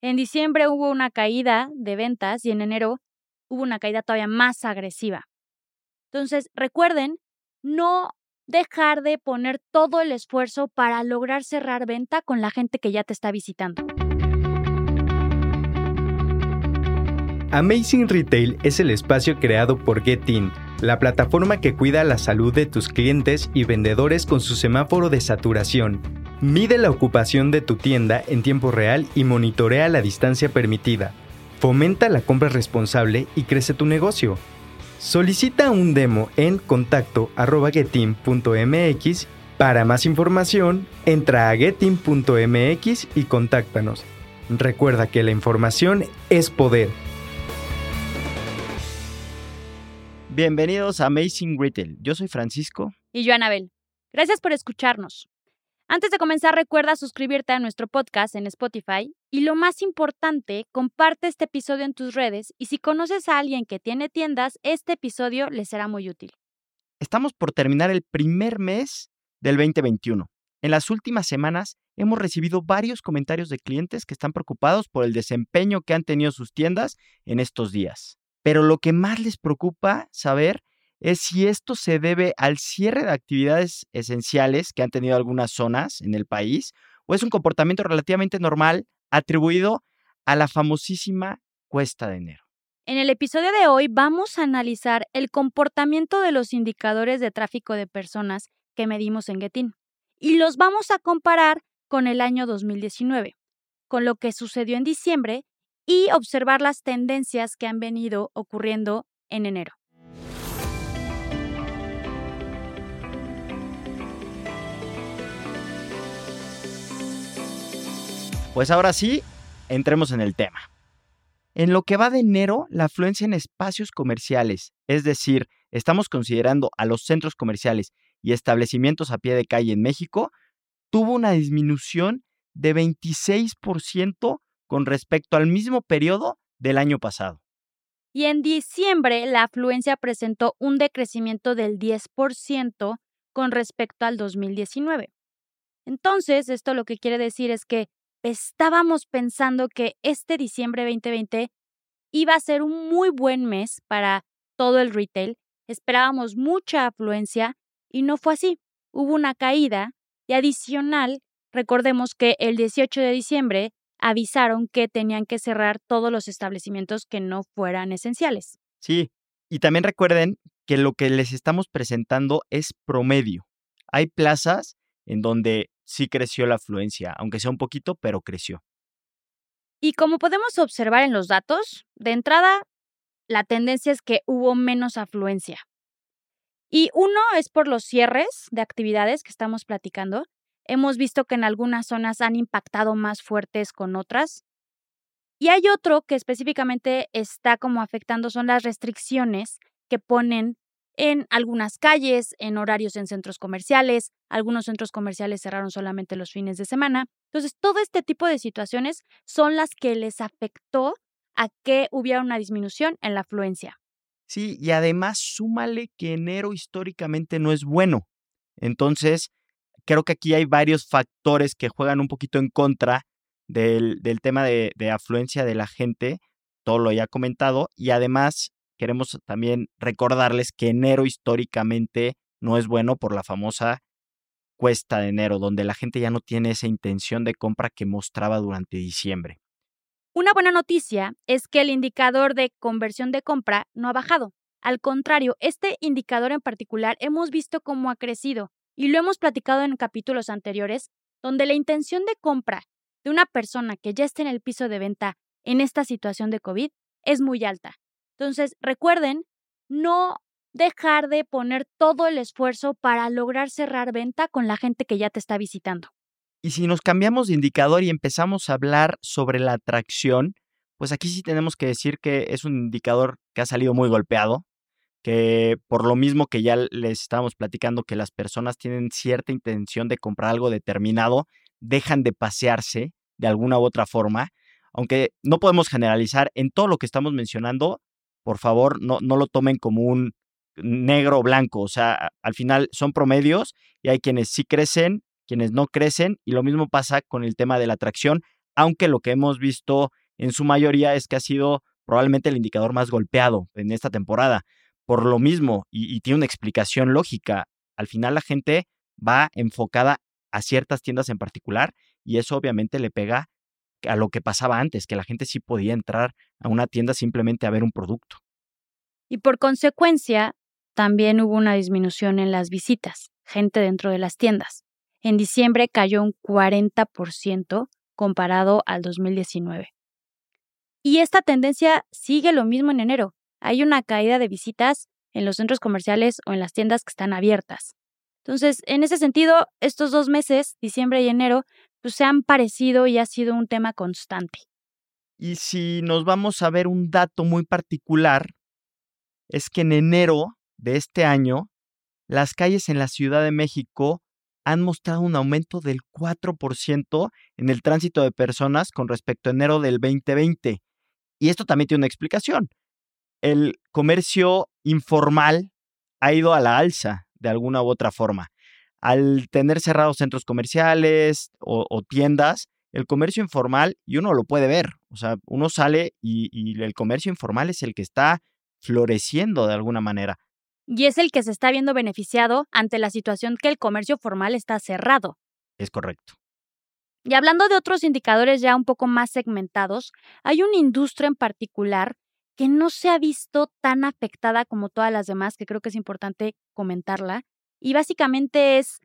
En diciembre hubo una caída de ventas y en enero hubo una caída todavía más agresiva. Entonces, recuerden no dejar de poner todo el esfuerzo para lograr cerrar venta con la gente que ya te está visitando. Amazing Retail es el espacio creado por Getin, la plataforma que cuida la salud de tus clientes y vendedores con su semáforo de saturación. Mide la ocupación de tu tienda en tiempo real y monitorea la distancia permitida. Fomenta la compra responsable y crece tu negocio. Solicita un demo en contacto.getin.mx. Para más información, entra a getin.mx y contáctanos. Recuerda que la información es poder. Bienvenidos a Amazing Retail. Yo soy Francisco. Y yo, Anabel. Gracias por escucharnos. Antes de comenzar, recuerda suscribirte a nuestro podcast en Spotify y lo más importante, comparte este episodio en tus redes y si conoces a alguien que tiene tiendas, este episodio le será muy útil. Estamos por terminar el primer mes del 2021. En las últimas semanas hemos recibido varios comentarios de clientes que están preocupados por el desempeño que han tenido sus tiendas en estos días. Pero lo que más les preocupa saber es si esto se debe al cierre de actividades esenciales que han tenido algunas zonas en el país o es un comportamiento relativamente normal atribuido a la famosísima cuesta de enero. En el episodio de hoy vamos a analizar el comportamiento de los indicadores de tráfico de personas que medimos en Getin y los vamos a comparar con el año 2019, con lo que sucedió en diciembre y observar las tendencias que han venido ocurriendo en enero. Pues ahora sí, entremos en el tema. En lo que va de enero, la afluencia en espacios comerciales, es decir, estamos considerando a los centros comerciales y establecimientos a pie de calle en México, tuvo una disminución de 26% con respecto al mismo periodo del año pasado. Y en diciembre la afluencia presentó un decrecimiento del 10% con respecto al 2019. Entonces, esto lo que quiere decir es que estábamos pensando que este diciembre 2020 iba a ser un muy buen mes para todo el retail. Esperábamos mucha afluencia y no fue así. Hubo una caída y adicional, recordemos que el 18 de diciembre avisaron que tenían que cerrar todos los establecimientos que no fueran esenciales. Sí, y también recuerden que lo que les estamos presentando es promedio. Hay plazas en donde sí creció la afluencia, aunque sea un poquito, pero creció. Y como podemos observar en los datos, de entrada, la tendencia es que hubo menos afluencia. Y uno es por los cierres de actividades que estamos platicando, Hemos visto que en algunas zonas han impactado más fuertes con otras. Y hay otro que específicamente está como afectando, son las restricciones que ponen en algunas calles, en horarios en centros comerciales. Algunos centros comerciales cerraron solamente los fines de semana. Entonces, todo este tipo de situaciones son las que les afectó a que hubiera una disminución en la afluencia. Sí, y además súmale que enero históricamente no es bueno. Entonces, creo que aquí hay varios factores que juegan un poquito en contra del, tema de, de, afluencia de la gente, todo lo ya comentado, y además queremos también recordarles que enero históricamente no es bueno por la famosa cuesta de enero, donde la gente ya no tiene esa intención de compra que mostraba durante diciembre. Una buena noticia es que el indicador de conversión de compra no ha bajado. Al contrario, este indicador en particular hemos visto cómo ha crecido y lo hemos platicado en capítulos anteriores, donde la intención de compra de una persona que ya está en el piso de venta en esta situación de COVID es muy alta. Entonces, recuerden, no dejar de poner todo el esfuerzo para lograr cerrar venta con la gente que ya te está visitando. Y si nos cambiamos de indicador y empezamos a hablar sobre la atracción, pues aquí sí tenemos que decir que es un indicador que ha salido muy golpeado que por lo mismo que ya les estábamos platicando que las personas tienen cierta intención de comprar algo determinado, dejan de pasearse de alguna u otra forma, aunque no podemos generalizar en todo lo que estamos mencionando, por favor, no, no lo tomen como un negro o blanco, o sea, al final son promedios y hay quienes sí crecen, quienes no crecen, y lo mismo pasa con el tema de la atracción. aunque lo que hemos visto en su mayoría es que ha sido probablemente el indicador más golpeado en esta temporada. Por lo mismo, y, tiene una explicación lógica, al final la gente va enfocada a ciertas tiendas en particular y eso obviamente le pega a lo que pasaba antes, que la gente sí podía entrar a una tienda simplemente a ver un producto. Y por consecuencia, también hubo una disminución en las visitas, gente dentro de las tiendas. En diciembre cayó un 40% comparado al 2019. Y esta tendencia sigue lo mismo en enero. Hay una caída de visitas en los centros comerciales o en las tiendas que están abiertas. Entonces, en ese sentido, estos dos meses, diciembre y enero, pues se han parecido y ha sido un tema constante. Y si nos vamos a ver un dato muy particular, es que en enero de este año, las calles en la Ciudad de México han mostrado un aumento del 4% en el tránsito de personas con respecto a enero del 2020. Y esto también tiene una explicación. El comercio informal ha ido a la alza de alguna u otra forma. Al tener cerrados centros comerciales o, tiendas, el comercio informal, y uno lo puede ver, o sea, uno sale y, y el comercio informal es el que está floreciendo de alguna manera. Y es el que se está viendo beneficiado ante la situación que el comercio formal está cerrado. Es correcto. Y hablando de otros indicadores ya un poco más segmentados, hay una industria en particular que no se ha visto tan afectada como todas las demás, que creo que es importante comentarla, y básicamente es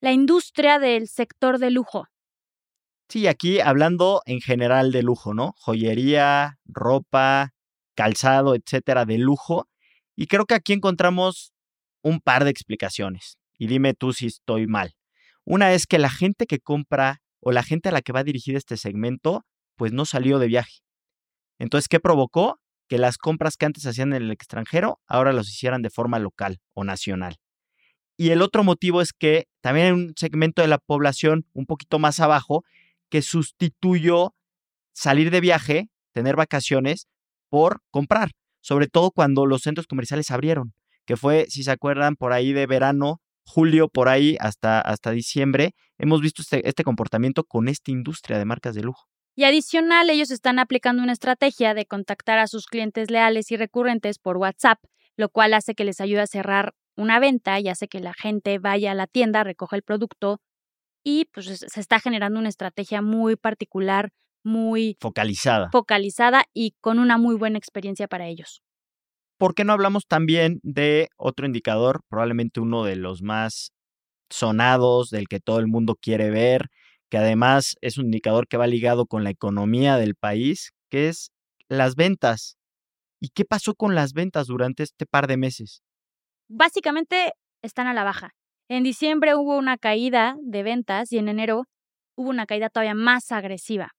la industria del sector de lujo. Sí, aquí hablando en general de lujo, ¿no? Joyería, ropa, calzado, etcétera, de lujo. Y creo que aquí encontramos un par de explicaciones. Y dime tú si estoy mal. Una es que la gente que compra o la gente a la que va dirigida este segmento, pues no salió de viaje. Entonces, ¿qué provocó? Que las compras que antes hacían en el extranjero ahora los hicieran de forma local o nacional. Y el otro motivo es que también hay un segmento de la población un poquito más abajo que sustituyó salir de viaje, tener vacaciones, por comprar, sobre todo cuando los centros comerciales abrieron, que fue, si se acuerdan, por ahí de verano, julio, por ahí hasta, hasta diciembre, hemos visto este, este comportamiento con esta industria de marcas de lujo. Y adicional, ellos están aplicando una estrategia de contactar a sus clientes leales y recurrentes por WhatsApp, lo cual hace que les ayude a cerrar una venta y hace que la gente vaya a la tienda, recoja el producto y pues se está generando una estrategia muy particular, muy focalizada. Focalizada y con una muy buena experiencia para ellos. ¿Por qué no hablamos también de otro indicador, probablemente uno de los más sonados, del que todo el mundo quiere ver, que además es un indicador que va ligado con la economía del país, que es las ventas. ¿Y qué pasó con las ventas durante este par de meses? Básicamente están a la baja. En diciembre hubo una caída de ventas y en enero hubo una caída todavía más agresiva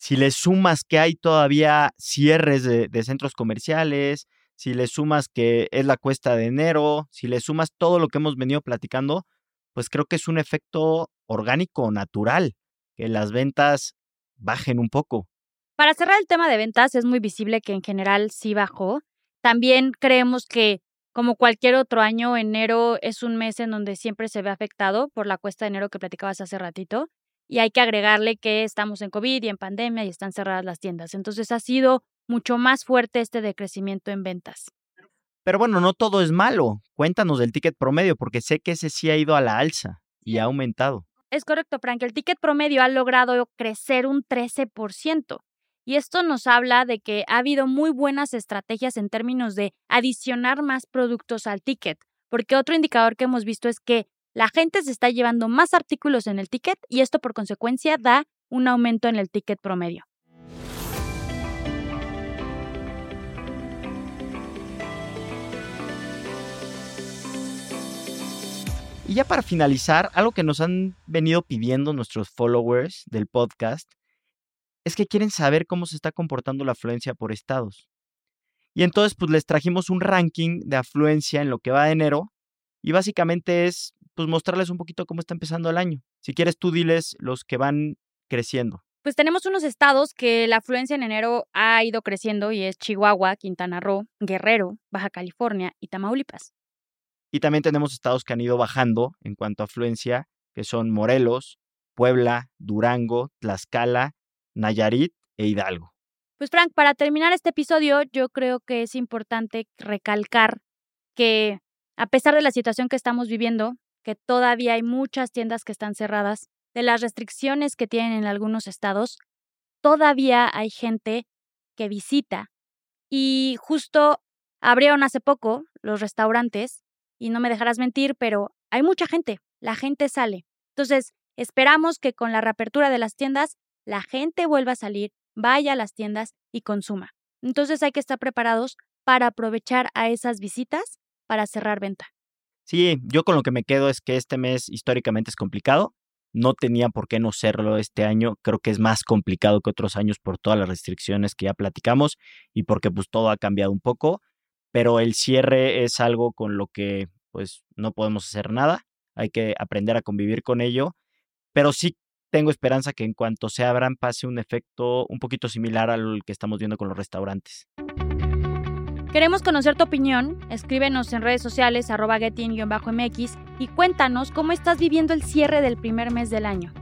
si le sumas que hay todavía cierres de, centros comerciales, si le sumas que es la cuesta de enero, si le sumas todo lo que hemos venido platicando, pues creo que es un efecto orgánico natural, que las ventas bajen un poco. Para cerrar el tema de ventas, es muy visible que en general sí bajó. También creemos que, como cualquier otro año, enero es un mes en donde siempre se ve afectado por la cuesta de enero que platicabas hace ratito y hay que agregarle que estamos en COVID y en pandemia y están cerradas las tiendas. Entonces ha sido mucho más fuerte este decrecimiento en ventas. Pero bueno, no todo es malo. Cuéntanos del ticket promedio, porque sé que ese sí ha ido a la alza y ha aumentado. Es correcto, Frank. El ticket promedio ha logrado crecer un 13%. Y esto nos habla de que ha habido muy buenas estrategias en términos de adicionar más productos al ticket, porque otro indicador que hemos visto es que la gente se está llevando más artículos en el ticket y esto por consecuencia da un aumento en el ticket promedio. Y ya para finalizar, algo que nos han venido pidiendo nuestros followers del podcast es que quieren saber cómo se está comportando la afluencia por estados. Y entonces pues les trajimos un ranking de afluencia en lo que va de enero y básicamente es pues mostrarles un poquito cómo está empezando el año. Si quieres tú diles los que van creciendo. Pues tenemos unos estados que la afluencia en enero ha ido creciendo y es Chihuahua, Quintana Roo, Guerrero, Baja California y Tamaulipas. Y también tenemos estados que han ido bajando en cuanto a afluencia, que son Morelos, Puebla, Durango, Tlaxcala Nayarit e Hidalgo. Pues Frank, para terminar este episodio, yo creo que es importante recalcar que a pesar de la situación que estamos viviendo, que todavía hay muchas tiendas que están cerradas, de las restricciones que tienen en algunos estados, todavía hay gente que visita. Y justo abrieron hace poco los restaurantes, y no me dejarás mentir, pero hay mucha gente, la gente sale. Entonces, esperamos que con la reapertura de las tiendas, la gente vuelva a salir, vaya a las tiendas y consuma. Entonces hay que estar preparados para aprovechar a esas visitas para cerrar venta. Sí, yo con lo que me quedo es que este mes históricamente es complicado. No tenía por qué no serlo este año. Creo que es más complicado que otros años por todas las restricciones que ya platicamos y porque pues todo ha cambiado un poco. Pero el cierre es algo con lo que pues no podemos hacer nada. Hay que aprender a convivir con ello. Pero sí tengo esperanza que en cuanto se abran pase un efecto un poquito similar al que estamos viendo con los restaurantes. Queremos conocer tu opinión. Escríbenos en redes sociales arroba mx y cuéntanos cómo estás viviendo el cierre del primer mes del año.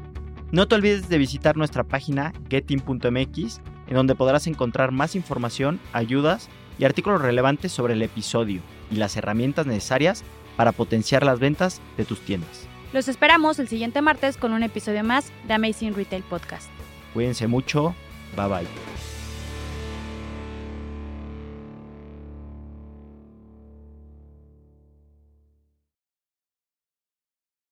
No te olvides de visitar nuestra página getin.mx, en donde podrás encontrar más información, ayudas y artículos relevantes sobre el episodio y las herramientas necesarias para potenciar las ventas de tus tiendas. Los esperamos el siguiente martes con un episodio más de Amazing Retail Podcast. Cuídense mucho. Bye bye.